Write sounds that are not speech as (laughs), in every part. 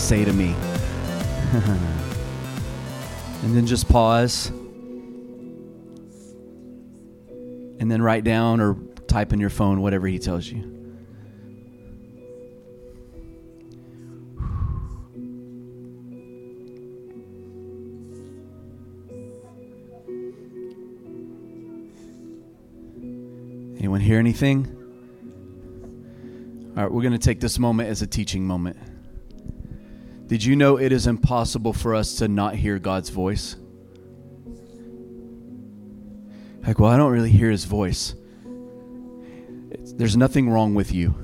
say to me? (laughs) and then just pause. And then write down or type in your phone whatever he tells you. Anyone hear anything? All right, we're going to take this moment as a teaching moment. Did you know it is impossible for us to not hear God's voice? Like, well, I don't really hear his voice. It's, there's nothing wrong with you.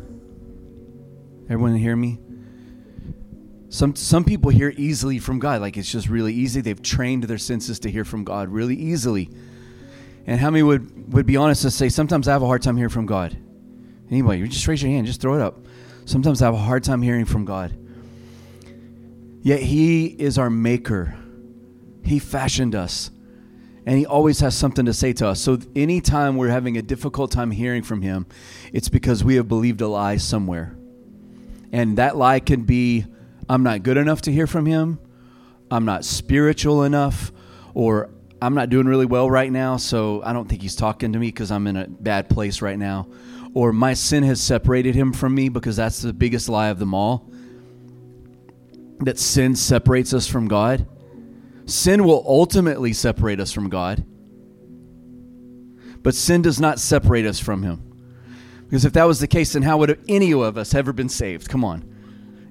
Everyone hear me? Some some people hear easily from God, like it's just really easy. They've trained their senses to hear from God really easily. And how many would, would be honest to say, sometimes I have a hard time hearing from God? Anybody, you just raise your hand, just throw it up. Sometimes I have a hard time hearing from God. Yet He is our maker, He fashioned us, and He always has something to say to us. So anytime we're having a difficult time hearing from Him, it's because we have believed a lie somewhere. And that lie can be I'm not good enough to hear from Him, I'm not spiritual enough, or I'm not doing really well right now, so I don't think he's talking to me because I'm in a bad place right now. Or my sin has separated him from me because that's the biggest lie of them all. That sin separates us from God. Sin will ultimately separate us from God. But sin does not separate us from him. Because if that was the case, then how would any of us ever been saved? Come on.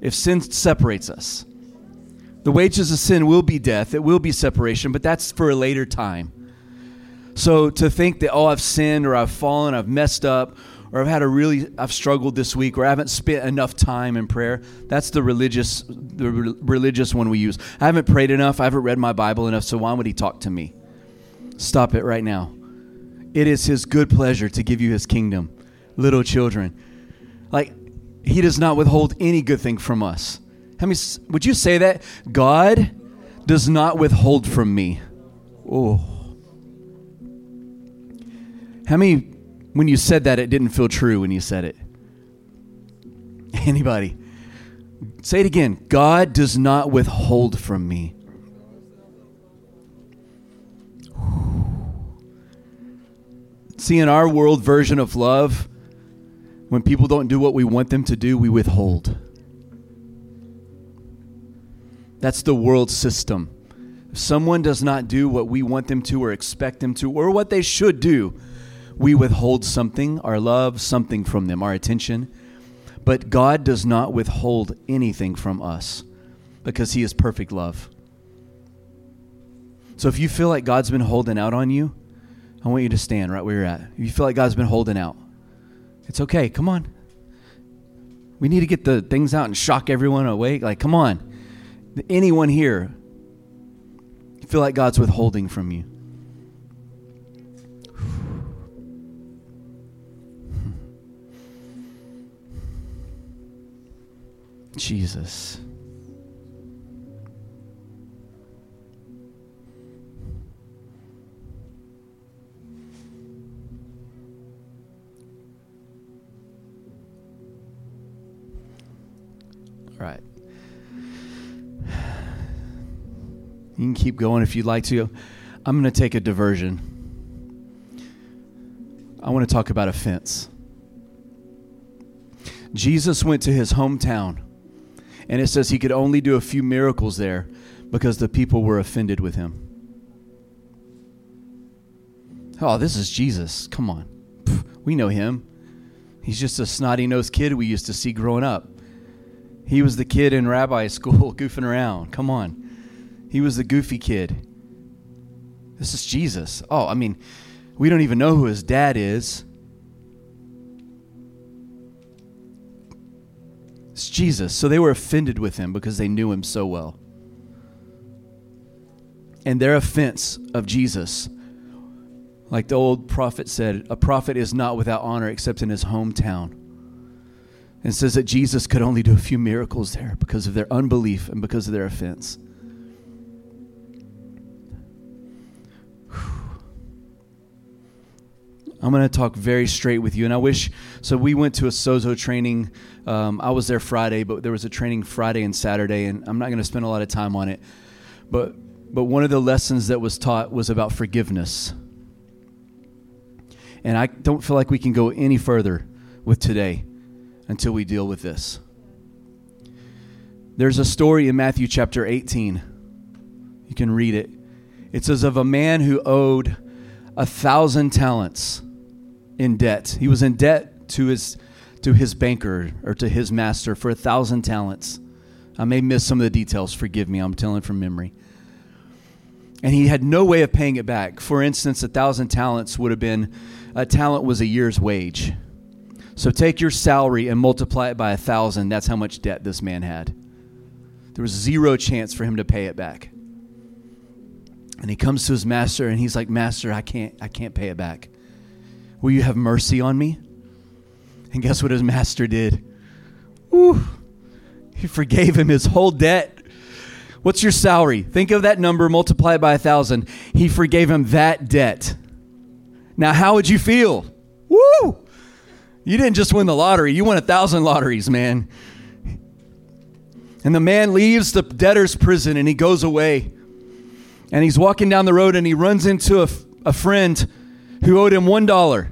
If sin separates us. The wages of sin will be death, it will be separation, but that's for a later time. So to think that, oh, I've sinned or I've fallen, I've messed up, or I've had a really, I've struggled this week, or I haven't spent enough time in prayer, that's the religious, the re- religious one we use. I haven't prayed enough, I haven't read my Bible enough, so why would he talk to me? Stop it right now. It is his good pleasure to give you his kingdom, little children. Like, he does not withhold any good thing from us. How many, would you say that? God does not withhold from me. Oh. How many, when you said that, it didn't feel true when you said it? (laughs) Anybody? Say it again. God does not withhold from me. (sighs) See, in our world version of love, when people don't do what we want them to do, we withhold. That's the world system. If someone does not do what we want them to or expect them to or what they should do, we withhold something, our love, something from them, our attention. But God does not withhold anything from us because He is perfect love. So if you feel like God's been holding out on you, I want you to stand right where you're at. If you feel like God's been holding out, it's okay. Come on. We need to get the things out and shock everyone awake. Like, come on anyone here feel like God's withholding from you? Jesus. All right. You can keep going if you'd like to. I'm going to take a diversion. I want to talk about offense. Jesus went to his hometown, and it says he could only do a few miracles there because the people were offended with him. Oh, this is Jesus. Come on. We know him. He's just a snotty nosed kid we used to see growing up. He was the kid in rabbi (laughs) school goofing around. Come on. He was the goofy kid. This is Jesus. Oh, I mean, we don't even know who his dad is. It's Jesus. So they were offended with him because they knew him so well. And their offense of Jesus, like the old prophet said, a prophet is not without honor except in his hometown. And says that Jesus could only do a few miracles there because of their unbelief and because of their offense. I'm going to talk very straight with you. And I wish, so we went to a Sozo training. Um, I was there Friday, but there was a training Friday and Saturday, and I'm not going to spend a lot of time on it. But, but one of the lessons that was taught was about forgiveness. And I don't feel like we can go any further with today until we deal with this. There's a story in Matthew chapter 18. You can read it. It says of a man who owed a thousand talents in debt. He was in debt to his to his banker or to his master for a thousand talents. I may miss some of the details. Forgive me. I'm telling from memory. And he had no way of paying it back. For instance, a thousand talents would have been a talent was a year's wage. So take your salary and multiply it by a thousand. That's how much debt this man had. There was zero chance for him to pay it back. And he comes to his master and he's like, Master, I can't, I can't pay it back. Will you have mercy on me? And guess what his master did? Woo! He forgave him his whole debt. What's your salary? Think of that number, multiply it by a thousand. He forgave him that debt. Now, how would you feel? Woo! You didn't just win the lottery, you won a thousand lotteries, man. And the man leaves the debtor's prison and he goes away. And he's walking down the road and he runs into a, a friend who owed him one dollar.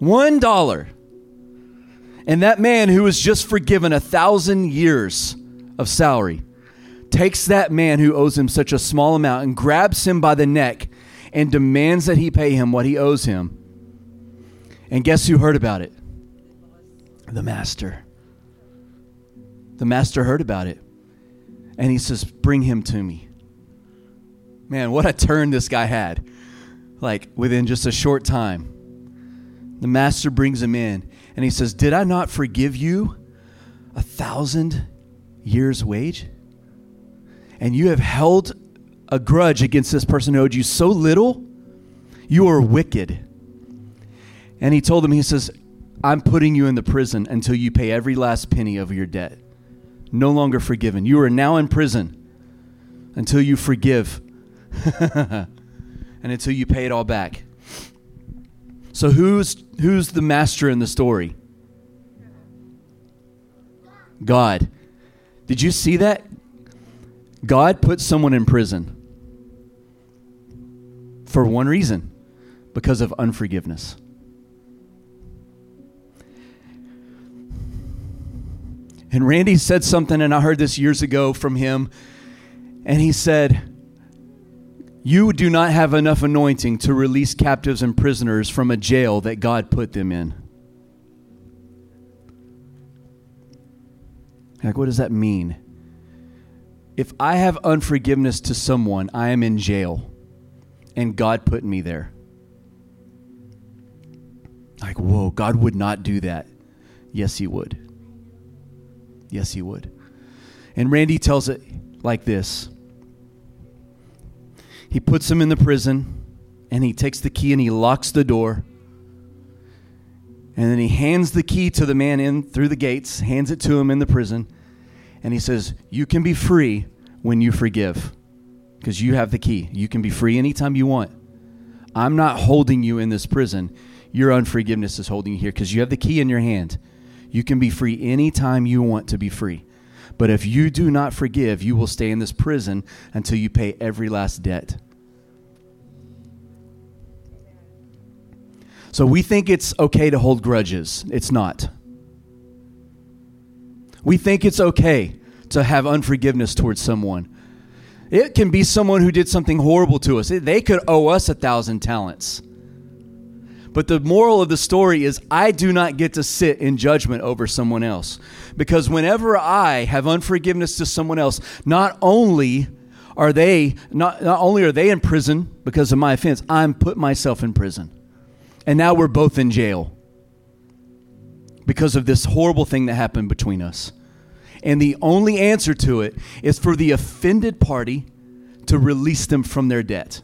One dollar. And that man who was just forgiven a thousand years of salary takes that man who owes him such a small amount and grabs him by the neck and demands that he pay him what he owes him. And guess who heard about it? The master. The master heard about it. And he says, Bring him to me. Man, what a turn this guy had. Like within just a short time. The master brings him in and he says, Did I not forgive you a thousand years' wage? And you have held a grudge against this person who owed you so little, you are wicked. And he told him, He says, I'm putting you in the prison until you pay every last penny of your debt. No longer forgiven. You are now in prison until you forgive (laughs) and until you pay it all back. So who's who's the master in the story? God. Did you see that? God put someone in prison for one reason because of unforgiveness. And Randy said something, and I heard this years ago from him. And he said, You do not have enough anointing to release captives and prisoners from a jail that God put them in. Like, what does that mean? If I have unforgiveness to someone, I am in jail, and God put me there. Like, whoa, God would not do that. Yes, He would. Yes, He would. And Randy tells it like this He puts him in the prison, and he takes the key and he locks the door. And then he hands the key to the man in through the gates, hands it to him in the prison, and he says, You can be free when you forgive because you have the key. You can be free anytime you want. I'm not holding you in this prison. Your unforgiveness is holding you here because you have the key in your hand. You can be free anytime you want to be free. But if you do not forgive, you will stay in this prison until you pay every last debt. So we think it's okay to hold grudges. It's not. We think it's okay to have unforgiveness towards someone. It can be someone who did something horrible to us. They could owe us a thousand talents. But the moral of the story is I do not get to sit in judgment over someone else. Because whenever I have unforgiveness to someone else, not only are they not, not only are they in prison because of my offense, I'm put myself in prison. And now we're both in jail because of this horrible thing that happened between us. And the only answer to it is for the offended party to release them from their debt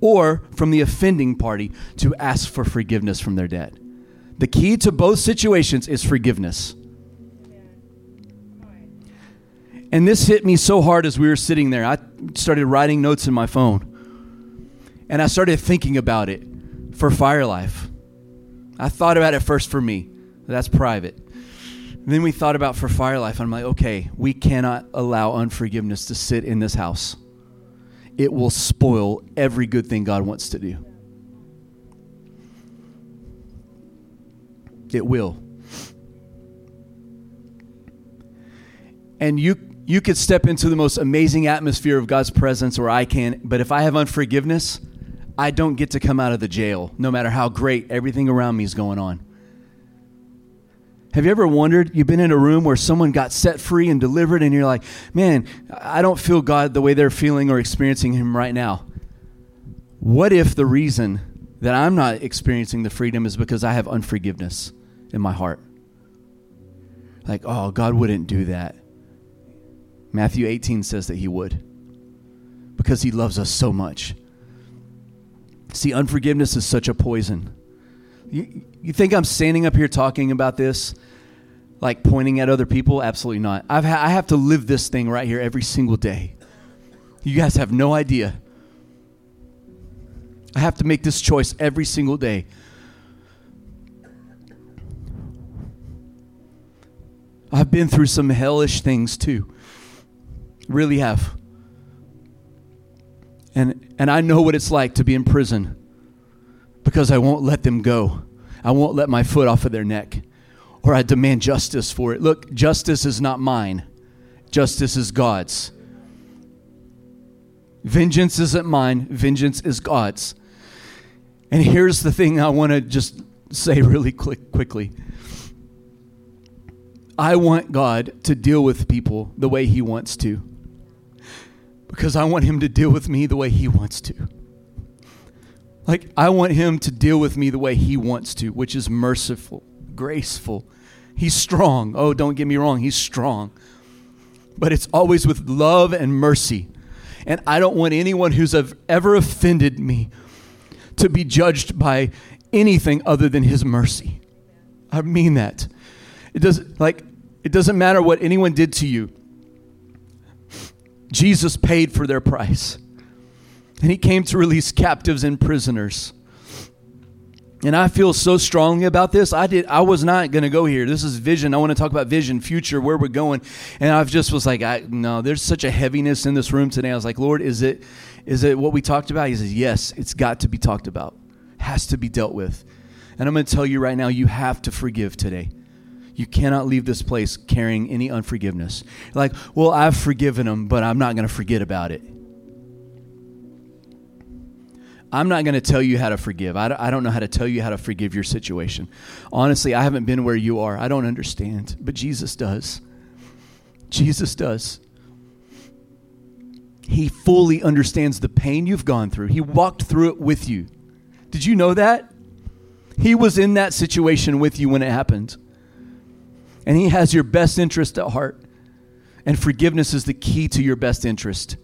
or from the offending party to ask for forgiveness from their debt. The key to both situations is forgiveness. And this hit me so hard as we were sitting there. I started writing notes in my phone. And I started thinking about it for Firelife. I thought about it first for me. That's private. then we thought about for Firelife. I'm like, okay, we cannot allow unforgiveness to sit in this house. It will spoil every good thing God wants to do. It will. And you you could step into the most amazing atmosphere of God's presence or I can, but if I have unforgiveness, I don't get to come out of the jail no matter how great everything around me is going on. Have you ever wondered? You've been in a room where someone got set free and delivered, and you're like, man, I don't feel God the way they're feeling or experiencing Him right now. What if the reason that I'm not experiencing the freedom is because I have unforgiveness in my heart? Like, oh, God wouldn't do that. Matthew 18 says that He would because He loves us so much. See, unforgiveness is such a poison. You, you think I'm standing up here talking about this, like pointing at other people? Absolutely not. I've ha- I have to live this thing right here every single day. You guys have no idea. I have to make this choice every single day. I've been through some hellish things too. Really have. And and I know what it's like to be in prison because I won't let them go. I won't let my foot off of their neck or I demand justice for it. Look, justice is not mine. Justice is God's. Vengeance isn't mine, vengeance is God's. And here's the thing I want to just say (laughs) really quick, quickly. I want God to deal with people the way He wants to because I want Him to deal with me the way He wants to. Like, I want Him to deal with me the way He wants to, which is merciful, graceful. He's strong. Oh, don't get me wrong, He's strong. But it's always with love and mercy. And I don't want anyone who's ever offended me to be judged by anything other than His mercy. I mean that. It doesn't like it doesn't matter what anyone did to you. Jesus paid for their price. And he came to release captives and prisoners. And I feel so strongly about this. I did I was not going to go here. This is vision. I want to talk about vision, future, where we're going. And I just was like, I no, there's such a heaviness in this room today. I was like, Lord, is it is it what we talked about? He says, Yes, it's got to be talked about. Has to be dealt with. And I'm going to tell you right now, you have to forgive today. You cannot leave this place carrying any unforgiveness. Like, well, I've forgiven them, but I'm not going to forget about it. I'm not going to tell you how to forgive. I don't know how to tell you how to forgive your situation. Honestly, I haven't been where you are. I don't understand, but Jesus does. Jesus does. He fully understands the pain you've gone through. He walked through it with you. Did you know that? He was in that situation with you when it happened and He has your best interest at heart. And forgiveness is the key to your best interest.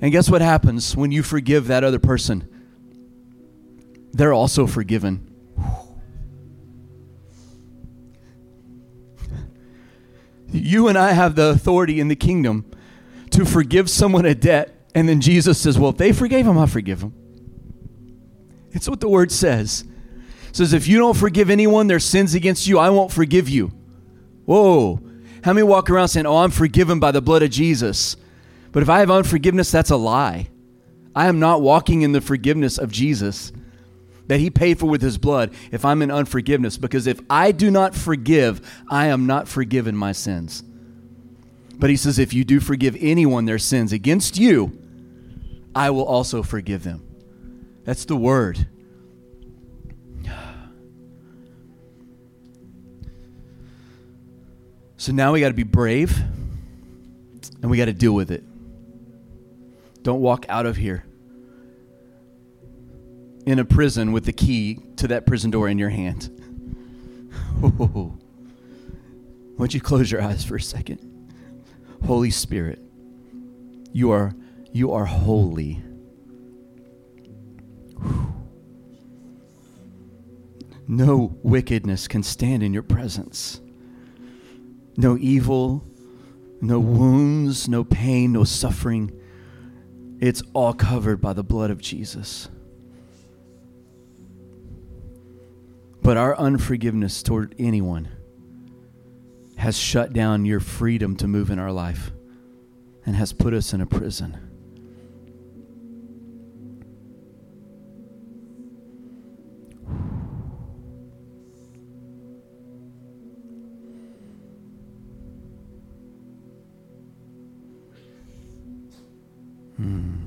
And guess what happens when you forgive that other person? They're also forgiven. You and I have the authority in the kingdom to forgive someone a debt, and then Jesus says, Well, if they forgave him, I'll forgive them. It's what the word says. It says, If you don't forgive anyone their sins against you, I won't forgive you. Whoa. How many walk around saying, Oh, I'm forgiven by the blood of Jesus? But if I have unforgiveness, that's a lie. I am not walking in the forgiveness of Jesus that he paid for with his blood if I'm in unforgiveness. Because if I do not forgive, I am not forgiven my sins. But he says, if you do forgive anyone their sins against you, I will also forgive them. That's the word. So now we got to be brave and we got to deal with it. Don't walk out of here in a prison with the key to that prison door in your hand. Why don't you close your eyes for a second? Holy Spirit, you are you are holy. No wickedness can stand in your presence no evil, no wounds, no pain, no suffering. It's all covered by the blood of Jesus. But our unforgiveness toward anyone has shut down your freedom to move in our life and has put us in a prison. Hmm.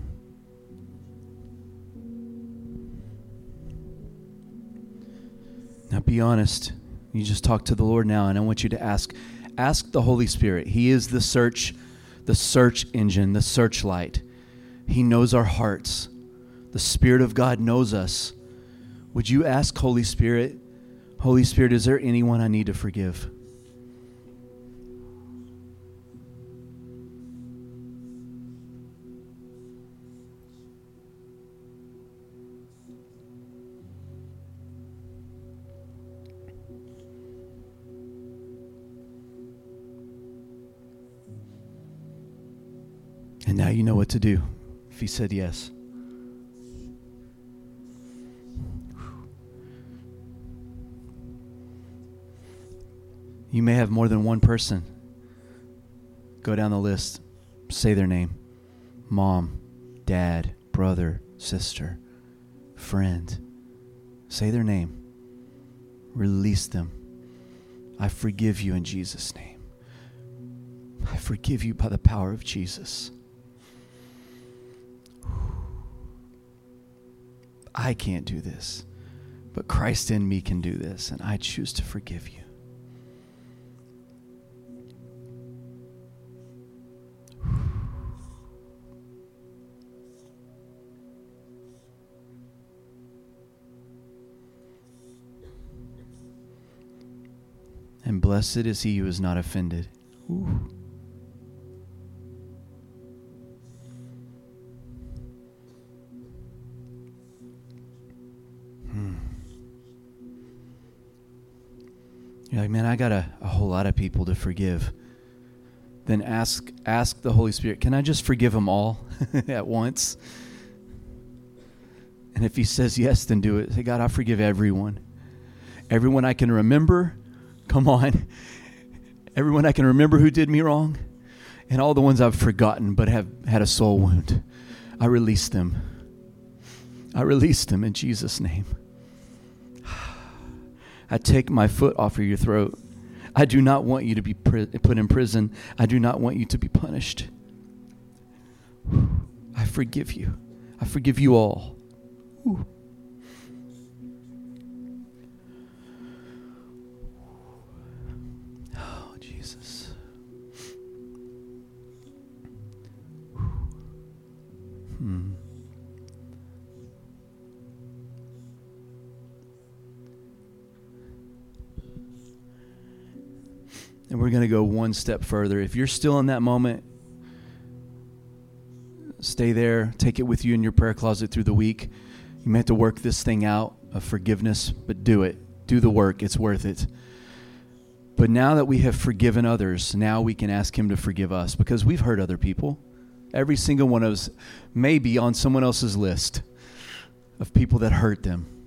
Now be honest. You just talk to the Lord now, and I want you to ask ask the Holy Spirit. He is the search, the search engine, the searchlight. He knows our hearts. The Spirit of God knows us. Would you ask Holy Spirit, Holy Spirit, is there anyone I need to forgive? You know what to do if he said yes. You may have more than one person. Go down the list, say their name mom, dad, brother, sister, friend. Say their name. Release them. I forgive you in Jesus' name. I forgive you by the power of Jesus. I can't do this, but Christ in me can do this, and I choose to forgive you. And blessed is he who is not offended. Ooh. You're like, man, I got a, a whole lot of people to forgive. Then ask ask the Holy Spirit, can I just forgive them all (laughs) at once? And if he says yes, then do it. Say, God, I forgive everyone. Everyone I can remember, come on. Everyone I can remember who did me wrong, and all the ones I've forgotten but have had a soul wound. I release them. I release them in Jesus' name. I take my foot off of your throat. I do not want you to be put in prison. I do not want you to be punished. I forgive you. I forgive you all. Ooh. Oh, Jesus. Hmm. And we're going to go one step further. If you're still in that moment, stay there. Take it with you in your prayer closet through the week. You may have to work this thing out of forgiveness, but do it. Do the work. It's worth it. But now that we have forgiven others, now we can ask Him to forgive us because we've hurt other people. Every single one of us may be on someone else's list of people that hurt them.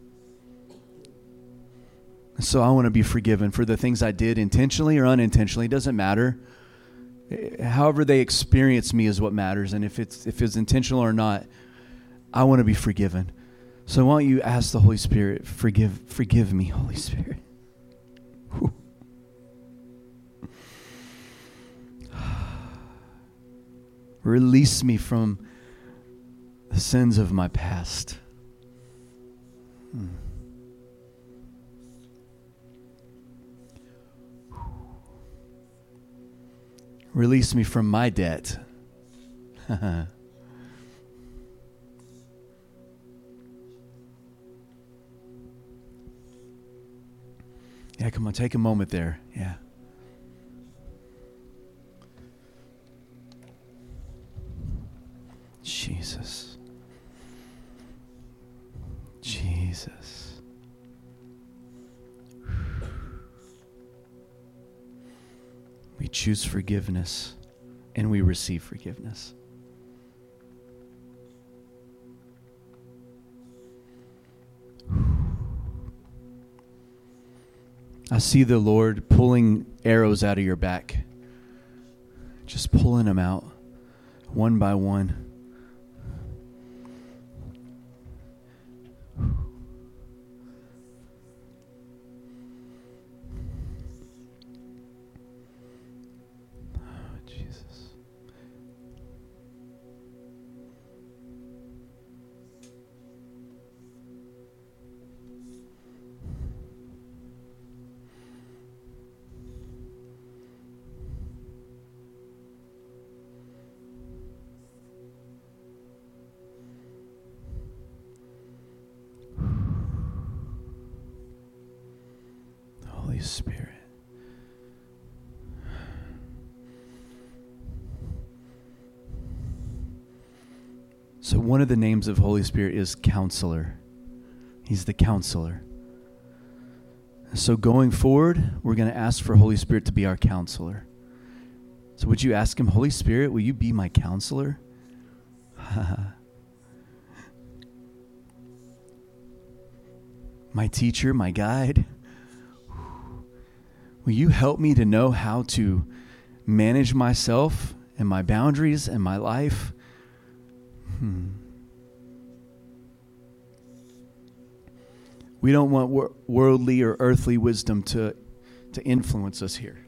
So I want to be forgiven for the things I did intentionally or unintentionally. It doesn't matter. However they experience me is what matters. And if it's if it's intentional or not, I want to be forgiven. So why don't you ask the Holy Spirit, forgive forgive me, Holy Spirit. (sighs) Release me from the sins of my past. Hmm. Release me from my debt. (laughs) yeah, come on, take a moment there. Yeah. Jesus. Jesus. We choose forgiveness and we receive forgiveness. I see the Lord pulling arrows out of your back, just pulling them out one by one. Of the names of Holy Spirit is Counselor. He's the counselor. So, going forward, we're going to ask for Holy Spirit to be our counselor. So, would you ask Him, Holy Spirit, will you be my counselor? (laughs) my teacher, my guide. Will you help me to know how to manage myself and my boundaries and my life? We don't want wor- worldly or earthly wisdom to, to influence us here.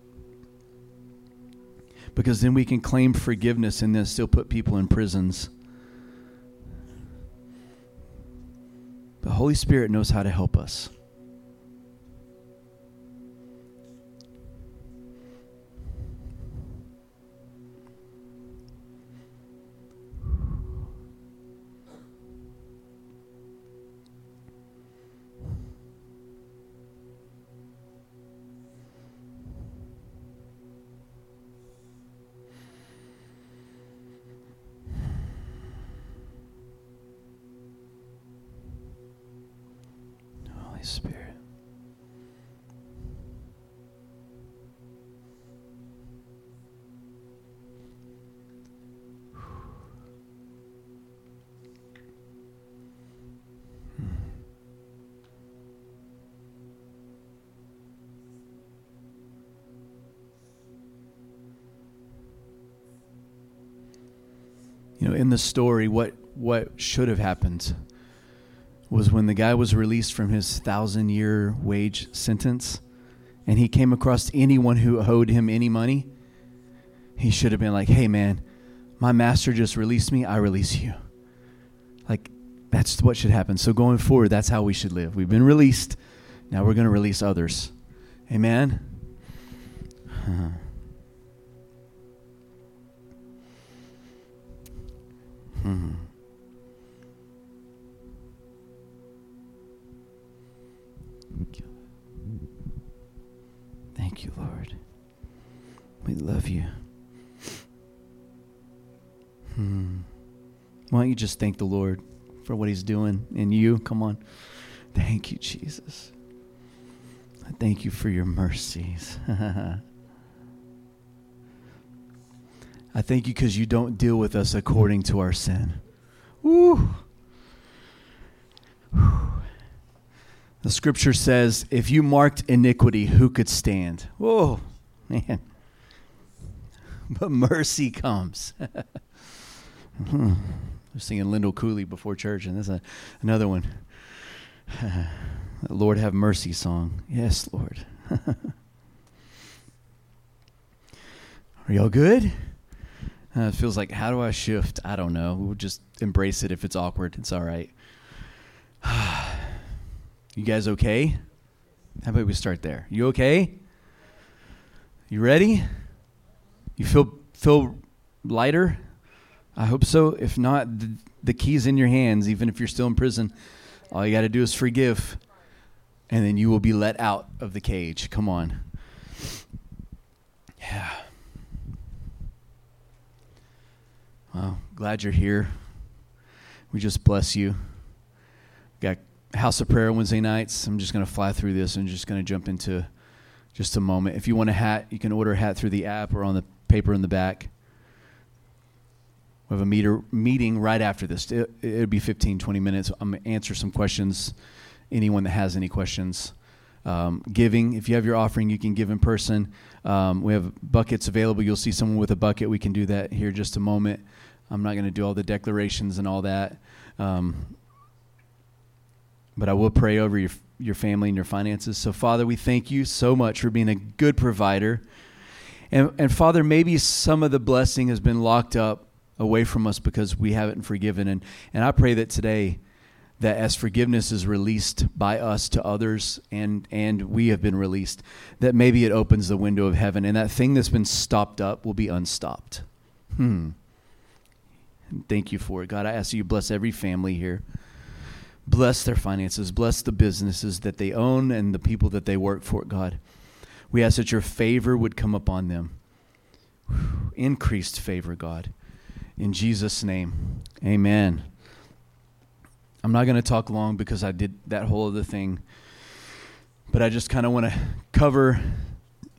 Because then we can claim forgiveness and then still put people in prisons. The Holy Spirit knows how to help us. Spirit. You know, in the story, what what should have happened was when the guy was released from his thousand year wage sentence and he came across anyone who owed him any money, he should have been like, hey, man, my master just released me. I release you. Like, that's what should happen. So, going forward, that's how we should live. We've been released. Now we're going to release others. Amen? Just thank the Lord for what He's doing in you? Come on. Thank you, Jesus. I thank you for your mercies. (laughs) I thank you because you don't deal with us according to our sin. Woo. The scripture says, if you marked iniquity, who could stand? Whoa, man. (laughs) But mercy comes. (laughs) Hmm. Was singing Lyndall Cooley before church, and there's a, another one. (sighs) Lord have mercy song. Yes, Lord. (laughs) Are y'all good? Uh, it feels like, how do I shift? I don't know. We'll just embrace it if it's awkward. It's all right. (sighs) you guys okay? How about we start there? You okay? You ready? You feel feel lighter? I hope so. If not, the, the key's in your hands. Even if you're still in prison, all you got to do is forgive, and then you will be let out of the cage. Come on. Yeah. Well, glad you're here. We just bless you. Got House of Prayer Wednesday nights. I'm just going to fly through this and just going to jump into just a moment. If you want a hat, you can order a hat through the app or on the paper in the back. We have a meter, meeting right after this. It, it'll be 15, 20 minutes. I'm going to answer some questions, anyone that has any questions. um, giving. If you have your offering, you can give in person. Um, we have buckets available. You'll see someone with a bucket. We can do that here just a moment. I'm not going to do all the declarations and all that. Um, but I will pray over your, your family and your finances. So, Father, we thank you so much for being a good provider. And, and Father, maybe some of the blessing has been locked up away from us because we haven't forgiven. And, and I pray that today, that as forgiveness is released by us to others and, and we have been released, that maybe it opens the window of heaven and that thing that's been stopped up will be unstopped. Hmm. Thank you for it. God, I ask you bless every family here. Bless their finances. Bless the businesses that they own and the people that they work for, God. We ask that your favor would come upon them. Increased favor, God. In Jesus' name, amen. I'm not going to talk long because I did that whole other thing, but I just kind of want to cover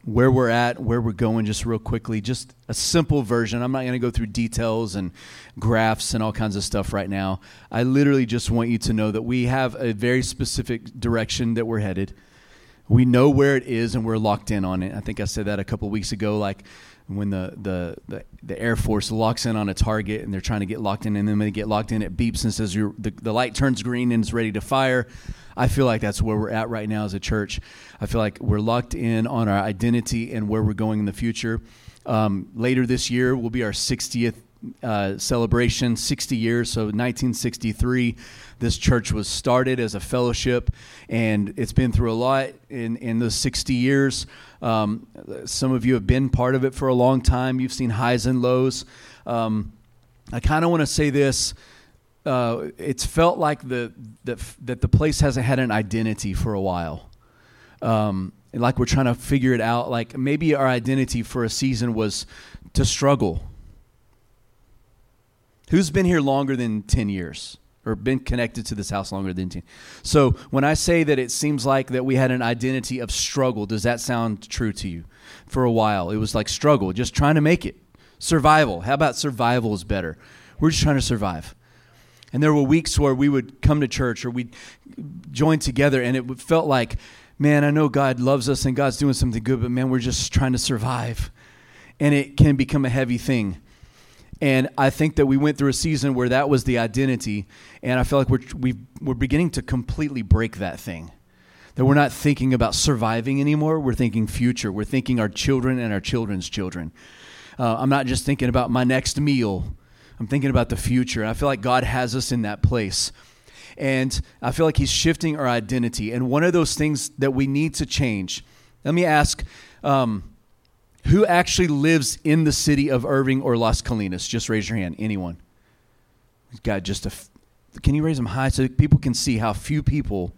where we're at, where we're going, just real quickly. Just a simple version. I'm not going to go through details and graphs and all kinds of stuff right now. I literally just want you to know that we have a very specific direction that we're headed. We know where it is and we're locked in on it. I think I said that a couple weeks ago. Like when the, the, the, the, Air Force locks in on a target and they're trying to get locked in, and then they get locked in, it beeps and says the, the light turns green and it's ready to fire. I feel like that's where we're at right now as a church. I feel like we're locked in on our identity and where we're going in the future. Um, later this year will be our 60th uh, celebration, 60 years. So 1963, this church was started as a fellowship, and it's been through a lot in, in those 60 years. Um, some of you have been part of it for a long time. You've seen highs and lows. Um, I kind of want to say this. Uh, it's felt like the, the, that the place hasn't had an identity for a while. Um, like we're trying to figure it out. Like maybe our identity for a season was to struggle Who's been here longer than 10 years? Or been connected to this house longer than 10. So when I say that it seems like that we had an identity of struggle, does that sound true to you? For a while, it was like struggle, just trying to make it. Survival. How about survival is better? We're just trying to survive. And there were weeks where we would come to church or we'd join together and it felt like, man, I know God loves us and God's doing something good, but man, we're just trying to survive. And it can become a heavy thing. And I think that we went through a season where that was the identity, and I feel like we're we we're beginning to completely break that thing. That we're not thinking about surviving anymore. We're thinking future. We're thinking our children and our children's children. Uh, I'm not just thinking about my next meal. I'm thinking about the future. And I feel like God has us in that place. And I feel like He's shifting our identity. And one of those things that we need to change. Let me ask. Um, who actually lives in the city of Irving or Las Colinas? Just raise your hand. Anyone? Got just a. F- can you raise them high so people can see how few people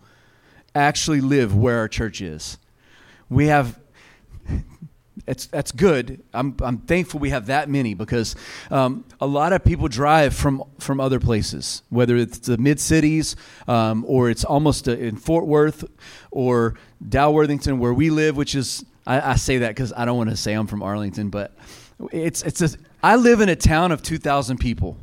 actually live where our church is? We have. It's, that's good. I'm, I'm thankful we have that many because um, a lot of people drive from, from other places, whether it's the mid cities um, or it's almost a, in Fort Worth or Dalworthington, where we live, which is I, I say that because I don't want to say I'm from Arlington, but it's it's a, I live in a town of 2,000 people.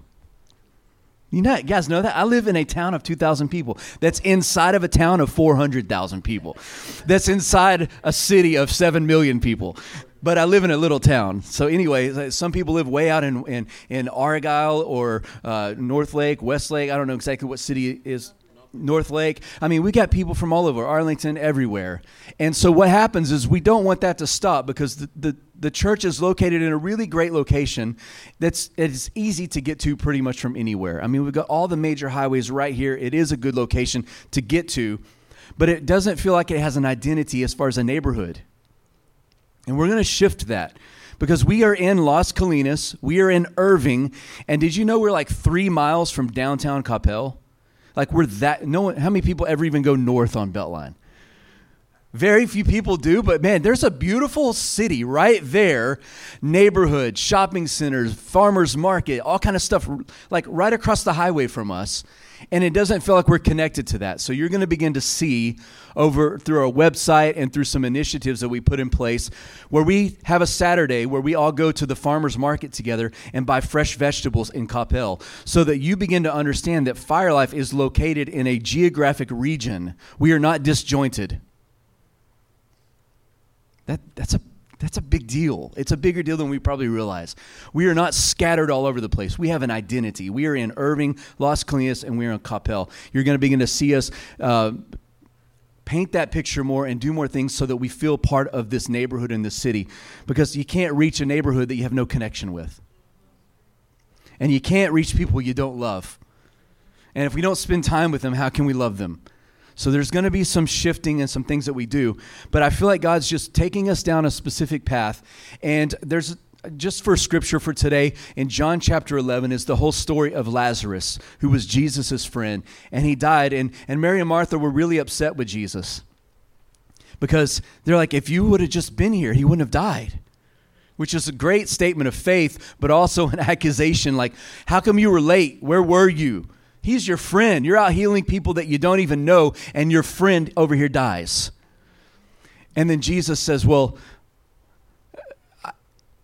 You know, guys know that I live in a town of 2,000 people. That's inside of a town of 400,000 people. That's inside a city of 7 million people. But I live in a little town. So, anyway, some people live way out in, in, in Argyle or uh, Northlake, West Lake. I don't know exactly what city is Northlake. I mean, we got people from all over, Arlington, everywhere. And so what happens is we don't want that to stop because the, the, the church is located in a really great location that's it's easy to get to pretty much from anywhere. I mean, we've got all the major highways right here. It is a good location to get to, but it doesn't feel like it has an identity as far as a neighborhood. And we're going to shift that because we are in Las Colinas, we are in Irving, and did you know we're like three miles from downtown Coppell? Like we're that. No one. How many people ever even go north on Beltline? Very few people do, but man, there's a beautiful city right there, neighborhood, shopping centers, farmers market, all kind of stuff, like right across the highway from us and it doesn't feel like we're connected to that. So you're going to begin to see over through our website and through some initiatives that we put in place where we have a Saturday where we all go to the farmers market together and buy fresh vegetables in Coppell so that you begin to understand that Firelife is located in a geographic region. We are not disjointed. That, that's a that's a big deal. It's a bigger deal than we probably realize. We are not scattered all over the place. We have an identity. We are in Irving, Las Colinas, and we are in Coppell. You're going to begin to see us uh, paint that picture more and do more things so that we feel part of this neighborhood in this city. Because you can't reach a neighborhood that you have no connection with. And you can't reach people you don't love. And if we don't spend time with them, how can we love them? So there's going to be some shifting and some things that we do. But I feel like God's just taking us down a specific path. And there's just for scripture for today in John chapter 11 is the whole story of Lazarus, who was Jesus' friend. And he died. And, and Mary and Martha were really upset with Jesus because they're like, if you would have just been here, he wouldn't have died which is a great statement of faith, but also an (laughs) accusation like, how come you were late? Where were you? He's your friend. You're out healing people that you don't even know, and your friend over here dies. And then Jesus says, Well,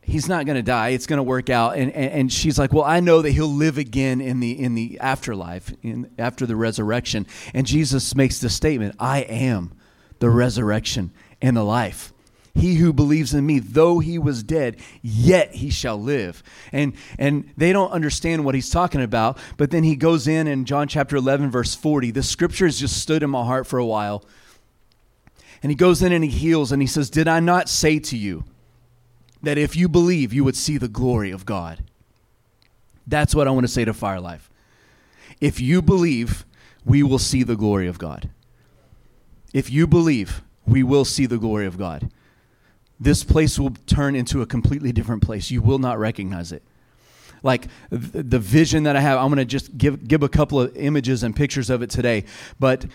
he's not going to die it's going to work out and, and, and, she's like well i know that he'll live again in the in the afterlife in after the resurrection and jesus makes the statement i am the resurrection and the life he who believes in me, though he was dead, yet he shall live. And and they don't understand what he's talking about, but then he goes in in John chapter 11 verse 40. The scripture has just stood in my heart for a while. And he goes in and he heals and he says, "Did I not say to you that if you believe, you would see the glory of God?" That's what I want to say to Firelife. If you believe, we will see the glory of God. If you believe, we will see the glory of God this place will turn into a completely different place. You will not recognize it. Like the vision that I have, I'm going to just give give a couple of images and pictures of it today. But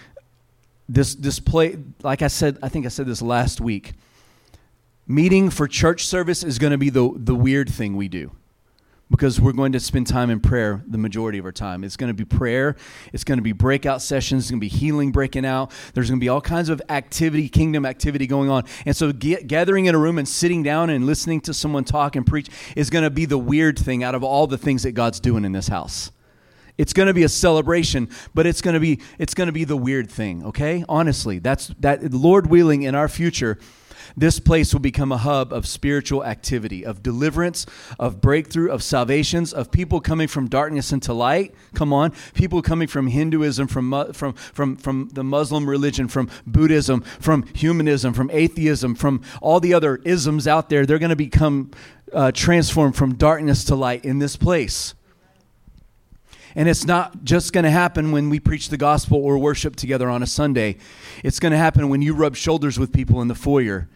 this this play, like I said, I think I said this last week. Meeting for church service is going to be the the weird thing we do because we're going to spend time in prayer the majority of our time. It's going to be prayer, it's going to be breakout sessions, it's going to be healing breaking out. There's going to be all kinds of activity, kingdom activity going on. And so get, gathering in a room and sitting down and listening to someone talk and preach is going to be the weird thing out of all the things that God's doing in this house. It's going to be a celebration, but it's going to be it's going to be the weird thing, okay? Honestly, that's that Lord willing in our future this place will become a hub of spiritual activity, of deliverance, of breakthrough, of salvations, of people coming from darkness into light. Come on. People coming from Hinduism, from, from, from, from the Muslim religion, from Buddhism, from humanism, from atheism, from all the other isms out there. They're going to become uh, transformed from darkness to light in this place. And it's not just going to happen when we preach the gospel or worship together on a Sunday. It's going to happen when you rub shoulders with people in the foyer.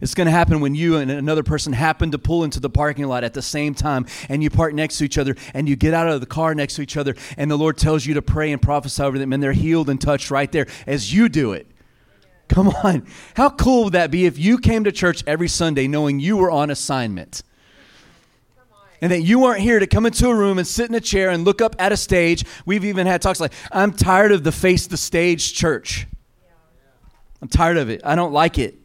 It's going to happen when you and another person happen to pull into the parking lot at the same time and you park next to each other and you get out of the car next to each other and the Lord tells you to pray and prophesy over them and they're healed and touched right there as you do it. Come on. How cool would that be if you came to church every Sunday knowing you were on assignment? and that you weren't here to come into a room and sit in a chair and look up at a stage. We've even had talks like, I'm tired of the face the stage church. I'm tired of it. I don't like it.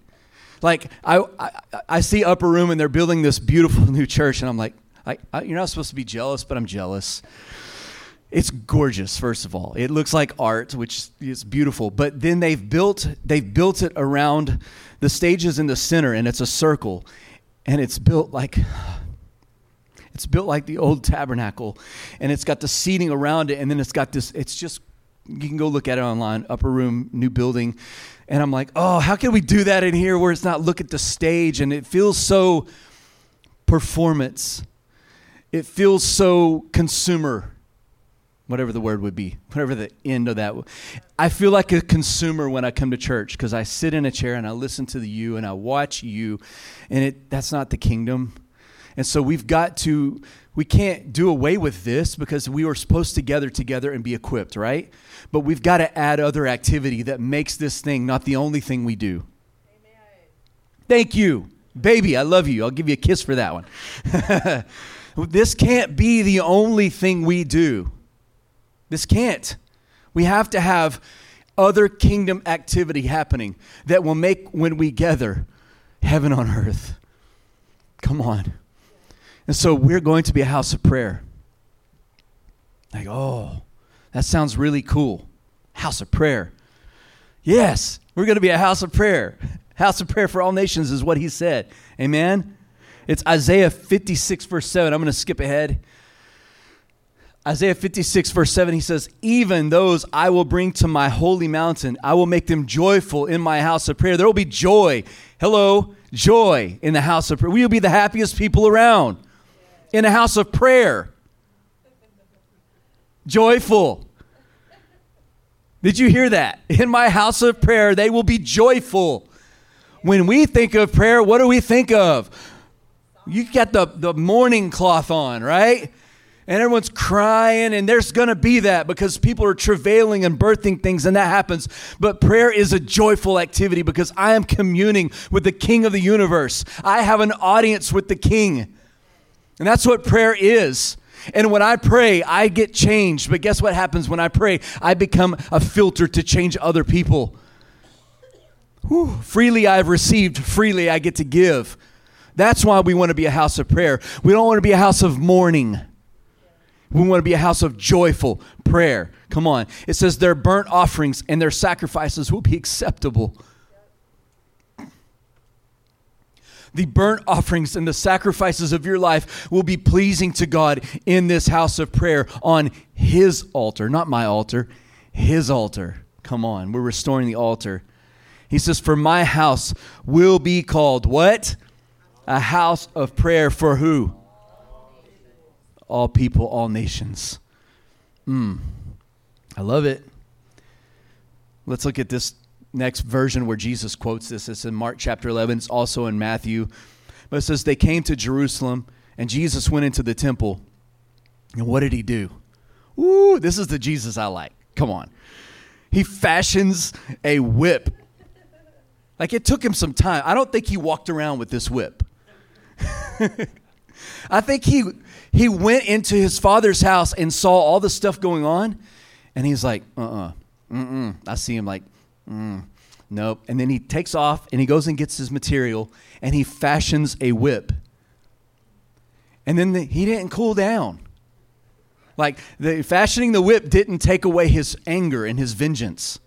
Like I, I, I see Upper Room and they're building this beautiful (laughs) new church, and I'm like, I, I, you're not supposed to be jealous, but I'm jealous. It's gorgeous, first of all. It looks like art, which is beautiful. But then they've built they've built it around the stages in the center, and it's a circle, and it's built like it's built like the old tabernacle, and it's got the seating around it, and then it's got this. It's just you can go look at it online. Upper room, new building. And I'm like, oh, how can we do that in here where it's not look at the stage and it feels so performance? It feels so consumer, whatever the word would be, whatever the end of that. I feel like a consumer when I come to church because I sit in a chair and I listen to the you and I watch you, and it that's not the kingdom. And so we've got to we can't do away with this because we were supposed to gather together and be equipped, right? But we've got to add other activity that makes this thing not the only thing we do. Amen. Thank you. Baby, I love you. I'll give you a kiss for that one. (laughs) this can't be the only thing we do. This can't. We have to have other kingdom activity happening that will make, when we gather, heaven on earth. Come on. And so we're going to be a house of prayer. Like, oh, that sounds really cool. House of prayer. Yes, we're going to be a house of prayer. (laughs) House of prayer for all nations is what he said. Amen. It's Isaiah 56, verse 7. I'm going to skip ahead. Isaiah 56, verse 7, he says, Even those I will bring to my holy mountain, I will make them joyful in my house of prayer. There will be joy. Hello, joy in the house of prayer. We will be the happiest people around in a house of prayer. Joyful. Did you hear that? In my house of prayer, they will be joyful. When we think of prayer, what do we think of? You got the, the mourning cloth on, right? and everyone's crying, and there's to be that because people are travailing and birthing things, and that happens. But prayer is a joyful activity because I am communing with the King of the universe. I have an audience with the King. And that's what prayer is. And when I pray, I get changed. But guess what happens when I pray? I become a filter to change other people. Whew. Freely I've received, freely I get to give. That's why we want to be a house of prayer. We don't want to be a house of mourning. We want to be a house of joyful prayer. Come on. It says their burnt offerings and their sacrifices will be acceptable. The burnt offerings and the sacrifices of your life will be pleasing to God in this house of prayer on His altar, not my altar, His altar. Come on, we're restoring the altar. He says, For my house will be called what? A house of prayer for who? all people, all nations. Mm. I love it. Let's look at this next version where Jesus quotes this. It's in Mark chapter 11. It's also in Matthew. But it says, They came to Jerusalem, and Jesus went into the temple. And what did he do? Ooh, this is the Jesus I like. Come on. He fashions a whip. Like it took him some time. I don't think he walked around with this whip. (laughs) I think he he went into his father's house and saw all the stuff going on, and he's like, uh uh-uh, uh, I see him like, mm, nope. And then he takes off and he goes and gets his material and he fashions a whip. And then the, he didn't cool down. Like the fashioning the whip didn't take away his anger and his vengeance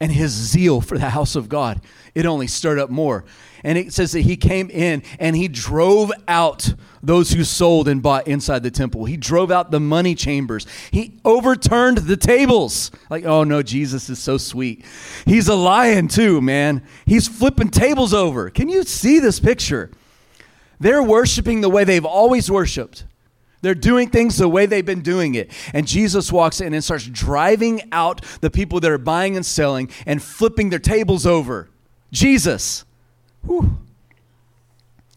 and his zeal for the house of God. It only stirred up more. And it says that he came in and he drove out those who sold and bought inside the temple. He drove out the money changers. He overturned the tables. Like, oh no, Jesus is so sweet. He's a lion too, man. He's flipping tables over. Can you see this picture? They're worshiping the way they've always worshiped. They're doing things the way they've been doing it. And Jesus walks in and starts driving out the people that are buying and selling and flipping their tables over. Jesus. Whew.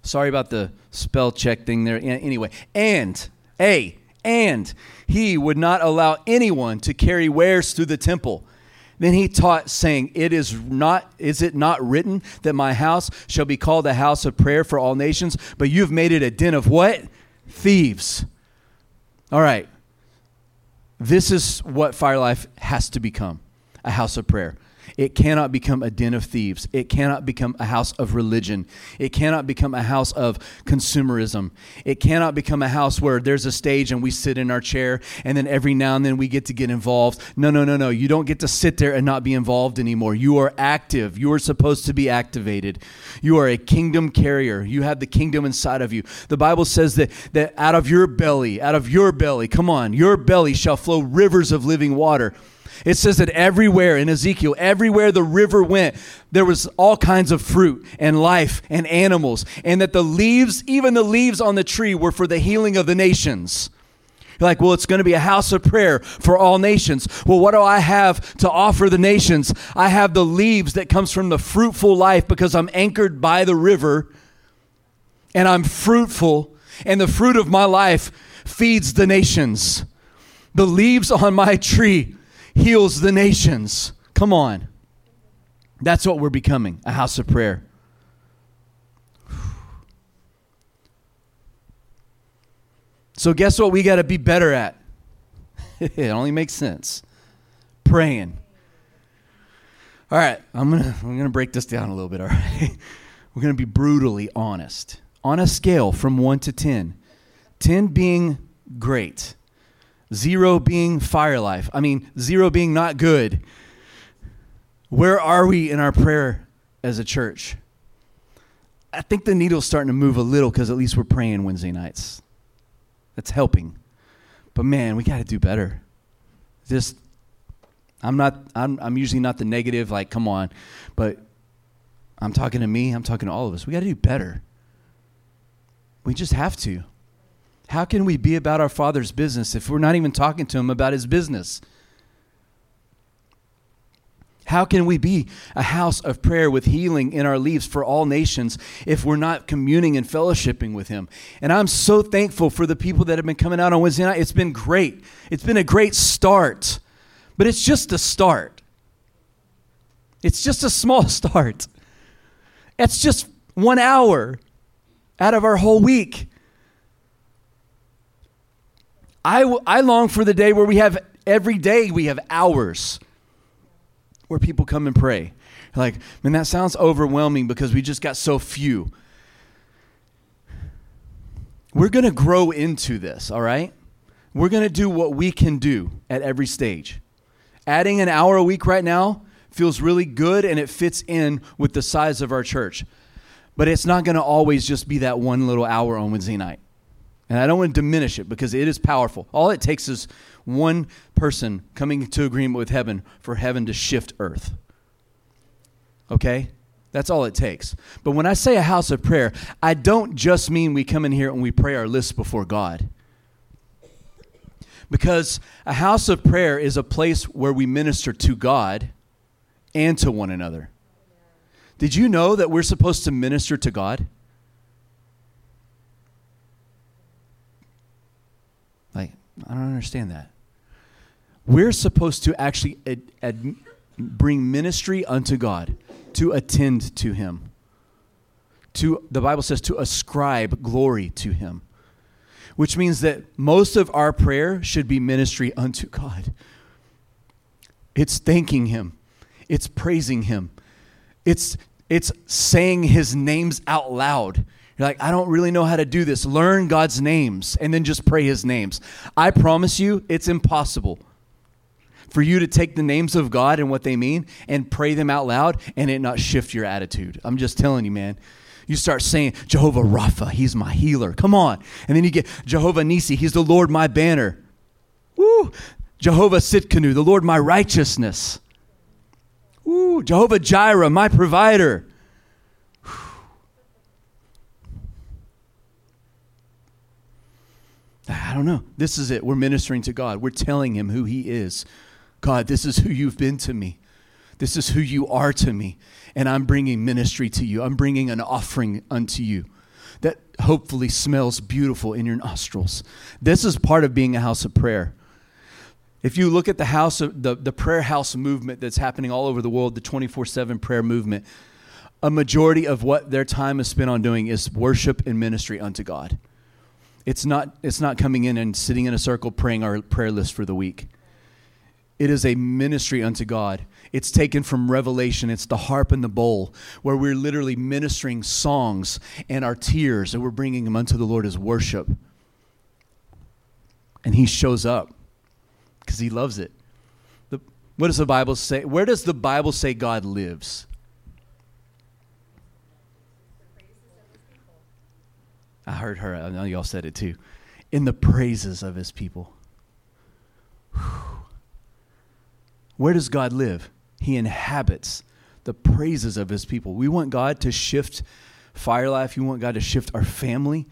Sorry about the spell check thing there. Anyway, and, A, and he would not allow anyone to carry wares through the temple. Then he taught, saying, It is not, is it not written that my house shall be called a house of prayer for all nations? But you've made it a den of what? Thieves. All right. This is what Firelife has to become a house of prayer. It cannot become a den of thieves. It cannot become a house of religion. It cannot become a house of consumerism. It cannot become a house where there's a stage and we sit in our chair and then every now and then we get to get involved. No, no, no, no. You don't get to sit there and not be involved anymore. You are active. You are supposed to be activated. You are a kingdom carrier. You have the kingdom inside of you. The Bible says that, that out of your belly, out of your belly, come on, your belly shall flow rivers of living water. It says that everywhere in Ezekiel, everywhere the river went, there was all kinds of fruit and life and animals, and that the leaves, even the leaves on the tree, were for the healing of the nations. You're like, well, it's going to be a house of prayer for all nations. Well, what do I have to offer the nations? I have the leaves that comes from the fruitful life because I'm anchored by the river and I'm fruitful, and the fruit of my life feeds the nations. The leaves on my tree heals the nations. Come on. That's what we're becoming a house of prayer. So, guess what we got to be better at? (laughs) it only makes sense. Praying. All right, I'm gonna I'm gonna break this down a little bit. All right, (laughs) we're gonna be brutally honest on a scale from one to ten. Ten being great, Zero being Firelife. I mean, zero being not good. Where are we in our prayer as a church. I think the needle's starting to move a little because at least we're praying Wednesday nights. That's helping. But man, we got to do better. Just, I'm not, I'm, I'm usually not the negative, like, come on. But I'm talking to me, I'm talking to all of us. We got to do better. We just have to. How can we be about our Father's business if we're not even talking to Him about His business? How can we be a house of prayer with healing in our leaves for all nations if we're not communing and fellowshipping with Him? And I'm so thankful for the people that have been coming out on Wednesday night. It's been great. It's been a great start, but it's just a start. It's just a small (laughs) start. It's just one hour out of our whole week. I, w- I long for the day where we have every day we have hours where people come and pray. Like, man, that sounds overwhelming because we just got so few. We're going to grow into this, all right? We're going to do what we can do at every stage. Adding an hour a week right now feels really good and it fits in with the size of our church. But it's not going to always just be that one little hour on Wednesday night. And I don't want to diminish it because it is powerful. All it takes is one person coming to agreement with heaven for heaven to shift earth. Okay? That's all it takes. But when I say a house of prayer, I don't just mean we come in here and we pray our list before God. Because a house of prayer is a place where we minister to God and to one another. Did you know that we're supposed to minister to God? Like, I don't understand that. We're supposed to actually ad, ad, bring ministry unto God, to attend to Him. To the Bible says to ascribe glory to Him, which means that most of our prayer should be ministry unto God. It's thanking Him, it's praising Him, it's it's saying His names out loud. You're like, I don't really know how to do this. Learn God's names and then just pray His names. I promise you, it's impossible for you to take the names of God and what they mean and pray them out loud and it not shift your attitude. I'm just telling you, man. You start saying, Jehovah Rapha, he's my healer. Come on. And then you get Jehovah Nisi, he's the Lord my banner. Woo! Jehovah Tsidkenu, the Lord my righteousness. Woo! Jehovah Jireh, my provider. I don't know. This is it. We're ministering to God. We're telling him who he is. God, this is who you've been to me. This is who you are to me. And I'm bringing ministry to you. I'm bringing an offering unto you that hopefully smells beautiful in your nostrils. This is part of being a house of prayer. If you look at the house of the, the prayer house movement that's happening all over the world, the 24-7 prayer movement, a majority of what their time is spent on doing is worship and ministry unto God. It's not, it's not coming in and sitting in a circle praying our prayer list for the week. It is a ministry unto God. It's taken from Revelation. It's the harp and the bowl, where we're literally ministering songs and our tears, and we're bringing them unto the Lord as worship. And He shows up because He loves it. The, what does the Bible say? Where does the Bible say God lives? I heard her. I know y'all said it too. In the praises of His people. Whew. Where does God live? He inhabits the praises of his people. We want God to shift Firelife. You want God to shift our family.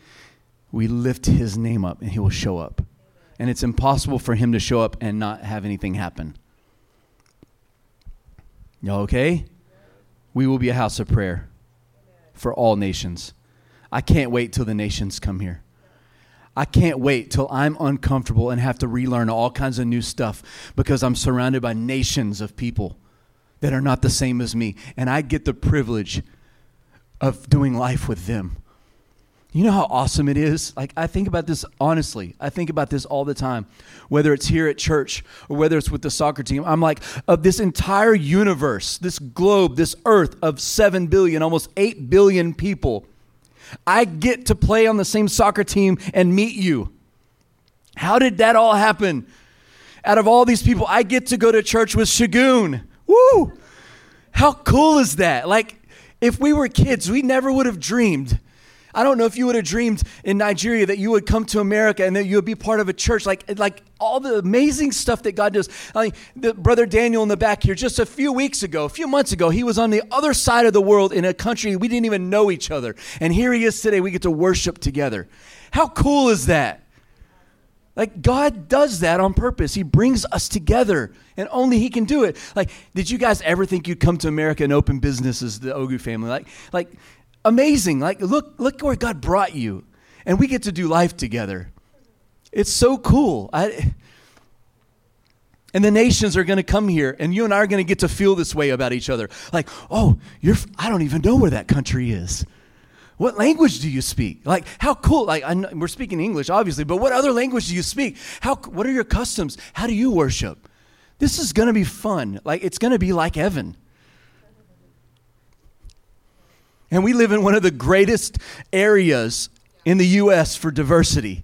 We lift his name up and he will show up. And it's impossible for him to show up and not have anything happen. Y'all okay? We will be a house of prayer for all nations. I can't wait till the nations come here. I can't wait till I'm uncomfortable and have to relearn all kinds of new stuff because I'm surrounded by nations of people that are not the same as me. And I get the privilege of doing life with them. You know how awesome it is? Like, I think about this honestly. I think about this all the time, whether it's here at church or whether it's with the soccer team. I'm like, of this entire universe, this globe, this earth of 7 billion, almost 8 billion people, I get to play on the same soccer team and meet you. How did that all happen? Out of all these people, I get to go to church with Shagun. Woo! How cool is that? Like, If we were kids, we never would have dreamed. I don't know if you would have dreamed in Nigeria that you would come to America and that you would be part of a church like like all the amazing stuff that God does. Mean, the, brother Daniel in the back here, just a few weeks ago, a few months ago, he was on the other side of the world in a country we didn't even know each other, and here he is today. We get to worship together. How cool is that? Like God does that on purpose. He brings us together, and only He can do it. Like, did you guys ever think you'd come to America and open businesses, the Ogu family? Like, like amazing. Like, look, look where God brought you, and we get to do life together. It's so cool. I, and the nations are going to come here, and you and I are going to get to feel this way about each other. Like, oh, you're, I don't even know where that country is. What language do you speak? Like, how cool? Like, know, we're speaking English, obviously, but what other language do you speak? How? What are your customs? How do you worship? This is going to be fun. Like, it's going to be like Evan. And we live in one of the greatest areas in the U.S. for diversity.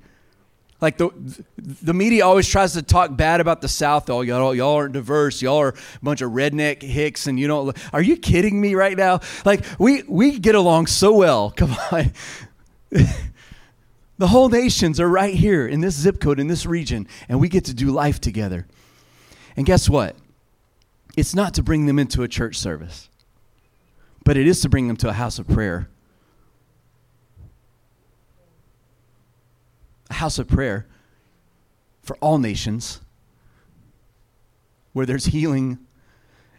Like the the media always tries to talk bad about the South. Oh, y'all, y'all aren't diverse. Y'all are a bunch of redneck hicks, and you don't. Are you kidding me right now? Like we we get along so well. (laughs) Come on. the whole nations are right here in this zip code in this region, and we get to do life together. And guess what? It's not to bring them into a church service, but it is to bring them to a house of prayer a house of prayer for all nations where there's healing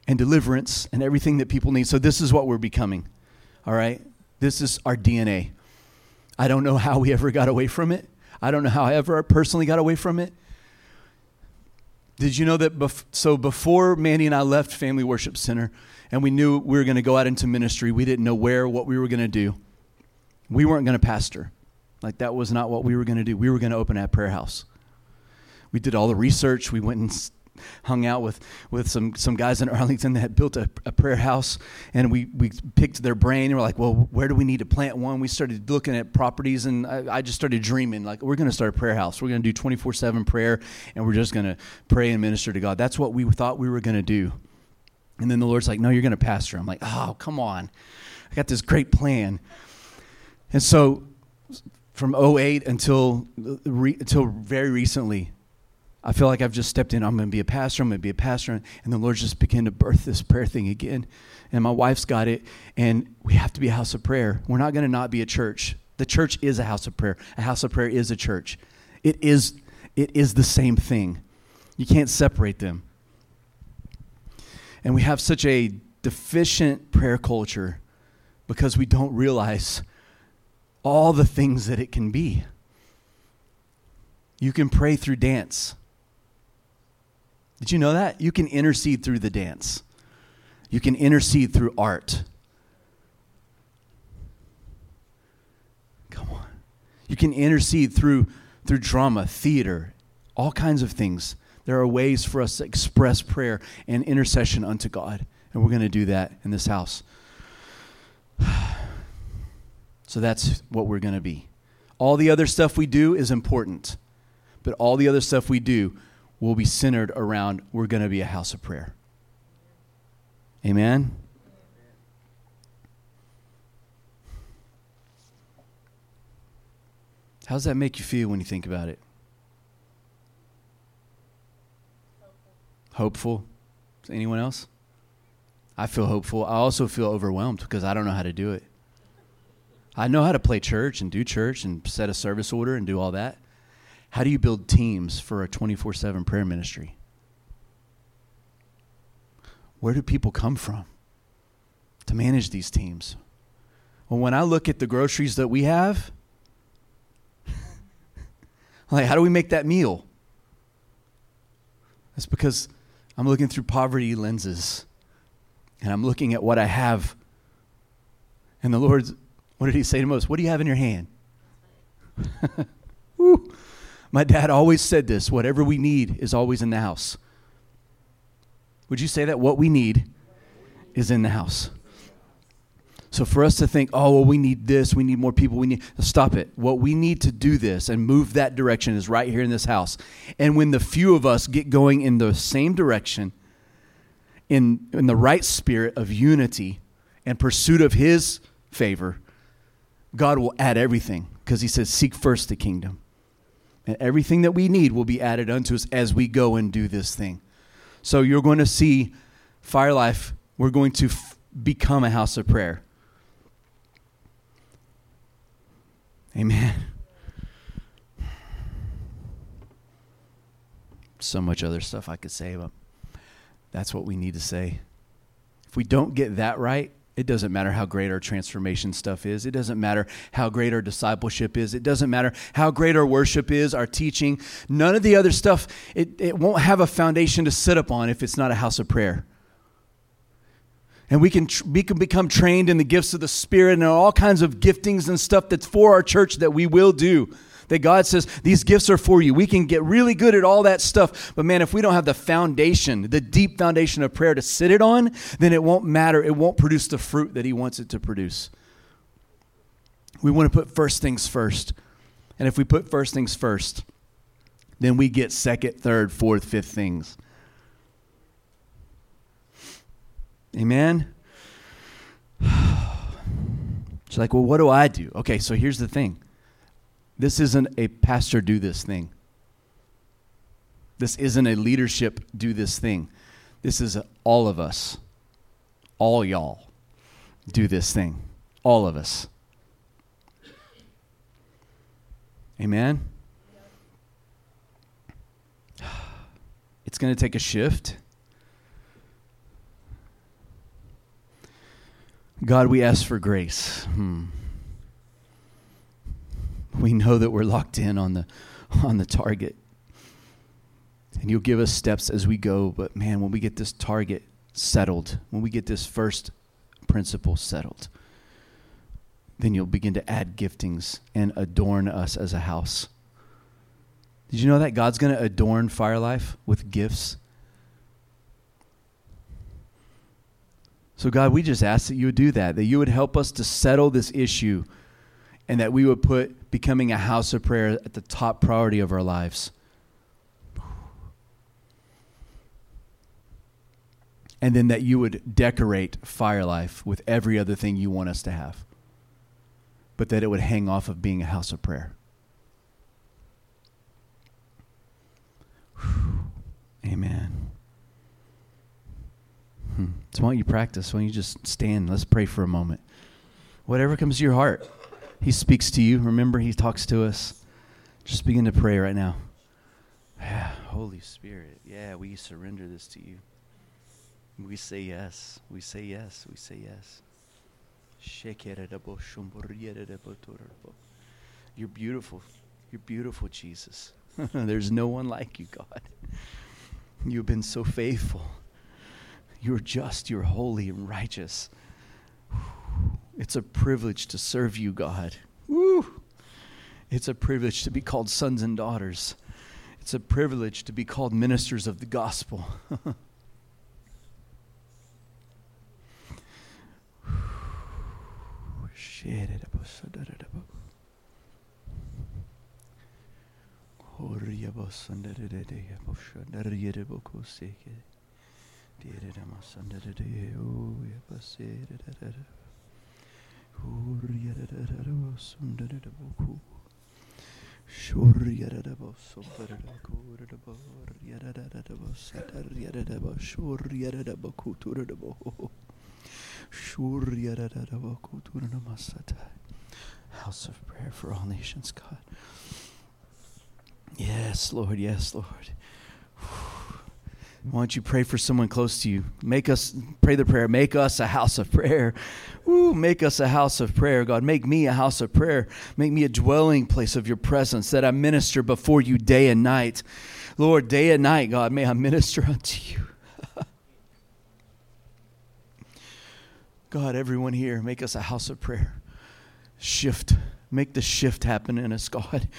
and deliverance and everything that people need. So, this is what we're becoming. All right? This is our DNA. I don't know how we ever got away from it. I don't know how I ever personally got away from it. Did you know that? Bef- so, before Mandy and I left Family Worship Center and we knew we were going to go out into ministry, we didn't know where, what we were going to do. We weren't going to pastor. Like that was not what we were going to do. We were going to open a prayer house. We did all the research. We went and hung out with, with some, some guys in (laughs) Arlington that had built a, a prayer house, and we, we picked their brain. And we're like, well, where do we need to plant one? We started looking at properties, and I, I just started dreaming like, we're going to start a prayer house. We're going to do 24 7 prayer, and we're just going to pray and minister to God. That's what we thought we were going to do. And then the Lord's like, no, you're going to pastor. I'm like, oh, come on. I got this great plan. And so from 08 until until very recently i feel like i've just stepped in. I'm going to be a pastor i'm going to be a pastor. And the lord just began to birth this prayer thing again. And my wife's got it. And we have to be a house of prayer. We're not going to not be a church. The church is a house of prayer. A house of prayer is a church. It is it is the same thing. You can't separate them and we have such a deficient prayer culture because we don't realize all the things that it can be. You can pray through dance. Did you know that? You can intercede through the dance. You can intercede through art. Come on. You can intercede through through drama, theater, all kinds of things. There are ways for us to express prayer and intercession unto God, and we're going to do that in this house. (sighs) So that's what we're going to be. All the other stuff we do is important, but all the other stuff we do will be centered around we're going to be a house of prayer. Amen? How does that make you feel when you think about it? Hopeful. Anyone else? I feel hopeful. I also feel overwhelmed because I don't know how to do it. I know how to play church and do church and set a service order and do all that. How do you build teams for a 24 7 prayer ministry? Where do people come from to manage these teams? Well, when I look at the groceries that we have, (laughs) like, how do we make that meal? That's because I'm looking through poverty lenses and I'm looking at what I have. And the Lord's what did he say to Moses? What do you have in your hand? (laughs) My dad always said this whatever we need is always in the house. Would you say that? What we need is in the house. So for us to think, oh, well, we need this, we need more people, we need stop it. What we need to do this and move that direction is right here in this house. And when the few of us get going in the same direction, in, in the right spirit of unity, and pursuit of his favor, God will add everything because he says, Seek first the kingdom. And everything that we need will be added unto us as we go and do this thing. So you're going to see Firelife, we're going to f- become a house of prayer. Amen. So much other stuff I could say, but that's what we need to say. If we don't get that right, it doesn't matter how great our transformation stuff is. It doesn't matter how great our discipleship is. It doesn't matter how great our worship is, our teaching. None of the other stuff, it, it won't have a foundation to sit upon if it's not a house of prayer. And we can, we can become trained in the gifts of the Spirit and all kinds of giftings and stuff that's for our church that we will do that God says these gifts are for you. We can get really good at all that stuff, but man, if we don't have the foundation, the deep foundation of prayer to sit it on, then it won't matter. It won't produce the fruit that He wants it to produce. We want to put first things first. And if we put first things first, then we get second, third, fourth, fifth things. Amen? (sighs) She's like, well, what do I do? Okay, so here's the thing this isn't a pastor do this thing. This isn't a leadership do this thing. This is all of us. All y'all do this thing. All of us. Amen? (sighs) It's going to take a shift. God, we ask for grace. Hmm we know that we're locked in on the on the target. And you'll give us steps as we go, but man, when we get this target settled, when we get this first principle settled, then you'll begin to add giftings and adorn us as a house. Did you know that God's going to adorn Firelife with gifts? So, God, we just ask that you would do that, that you would help us to settle this issue and that we would put becoming a house of prayer at the top priority of our lives. And then that you would decorate Firelife with every other thing you want us to have, but that it would hang off of being a house of prayer. Amen. Hmm. So why don't you practice? Why don't you just stand? Let's pray for a moment. Whatever comes to your heart. He speaks to you. Remember, He talks to us. Just begin to pray right now. Yeah, Holy Spirit, yeah, we surrender this to you. We say yes. We say yes. We say yes. You're beautiful. You're beautiful, Jesus. (laughs) There's no one like you, God. You've been so faithful. You're just, you're holy and righteous. It's a privilege to serve you, God. Woo! It's a privilege to be called sons and daughters. It's a privilege to be called ministers of the gospel. House of prayer for all nations, God. Yes, Lord. Yes, Lord. Why don't you pray for someone close to you? Make us pray the prayer. Make us a house of prayer. Make us a house of prayer, God. Make me a house of prayer. Make me a dwelling place of your presence that I minister before you day and night. Lord, day and night, God, may I minister (laughs) unto you. God, everyone here, make us a house of prayer. Shift. Make the shift happen in us, God. (laughs)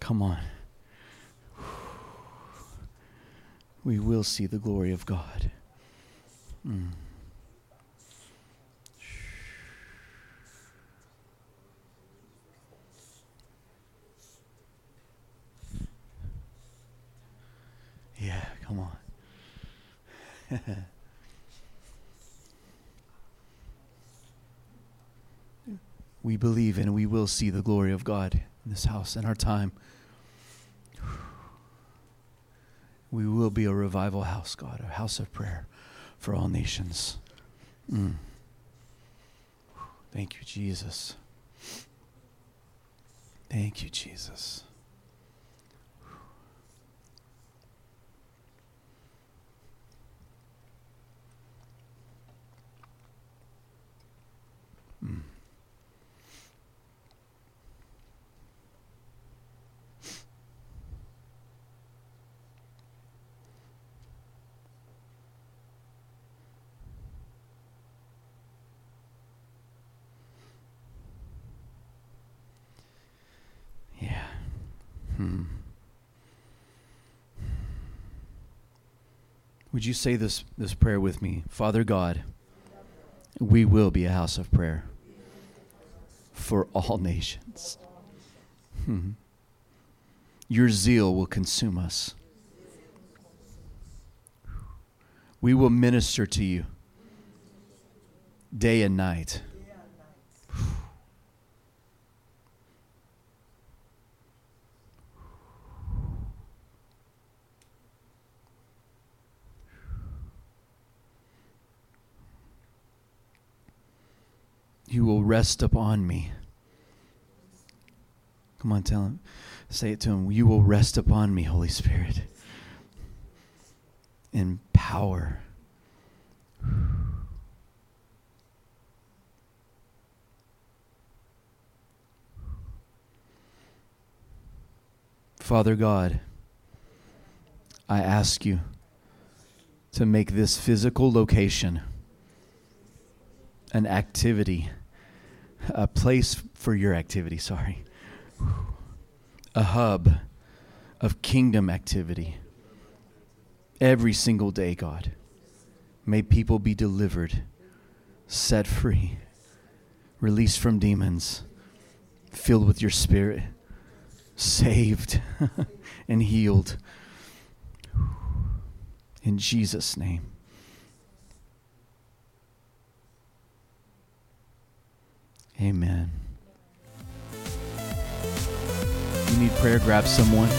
Come on. We will see the glory of God. Mm. Yeah, come on. (laughs) we believe and we will see the glory of God in this house in our time. We will be a revival house, God, a house of prayer for all nations. Mm. Thank you, Jesus. Thank you, Jesus. Would you say this, this prayer with me? Father God, we will be a house of prayer for all (laughs) nations. Hmm. Your zeal will consume us. We will minister to you day and night. You will rest upon me. Come on, tell him. Say it to him. You will rest upon me, Holy Spirit, in power. Father God, I ask you to make this physical location an activity, a place for your activity, sorry, a hub of kingdom activity every single day, God. May people be delivered, set free, released from demons, filled with your spirit, saved (laughs) and healed. In Jesus' name. Amen. You need prayer, grab someone.